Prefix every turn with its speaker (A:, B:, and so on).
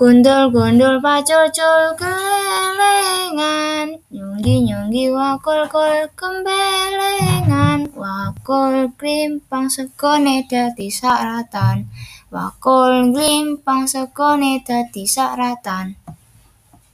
A: Gondol-gondol pacul-cul kelelengan, nyunggi-nyunggi wakul-kul kembelengan, wakul glimpang sekone dadi sakratan, wakul glimpang sekone dadi sakratan.